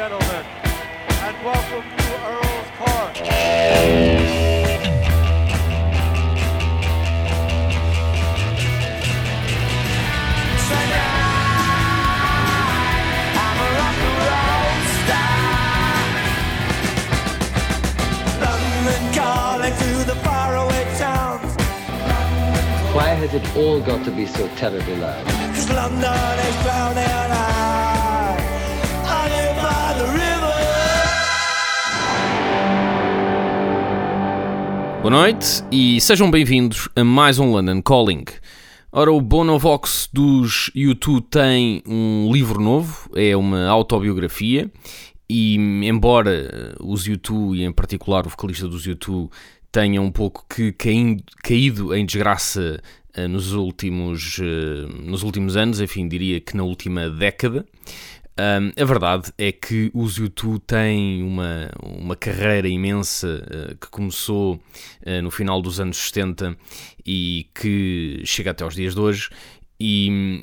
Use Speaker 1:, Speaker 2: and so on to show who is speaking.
Speaker 1: gentlemen, and welcome to Earl's Court.
Speaker 2: London calling to the faraway towns.
Speaker 3: Why has it all got to be so terribly loud?
Speaker 2: Cause London is drowning I,
Speaker 4: Boa noite e sejam bem-vindos a mais um London Calling. Ora, o Bonovox dos YouTube tem um livro novo, é uma autobiografia, e embora os YouTube, e em particular o vocalista dos YouTube, tenham um pouco que caído, caído em desgraça eh, nos últimos, eh, nos últimos anos, enfim, diria que na última década, um, a verdade é que os YouTube têm uma, uma carreira imensa uh, que começou uh, no final dos anos 70 e que chega até aos dias de hoje. E,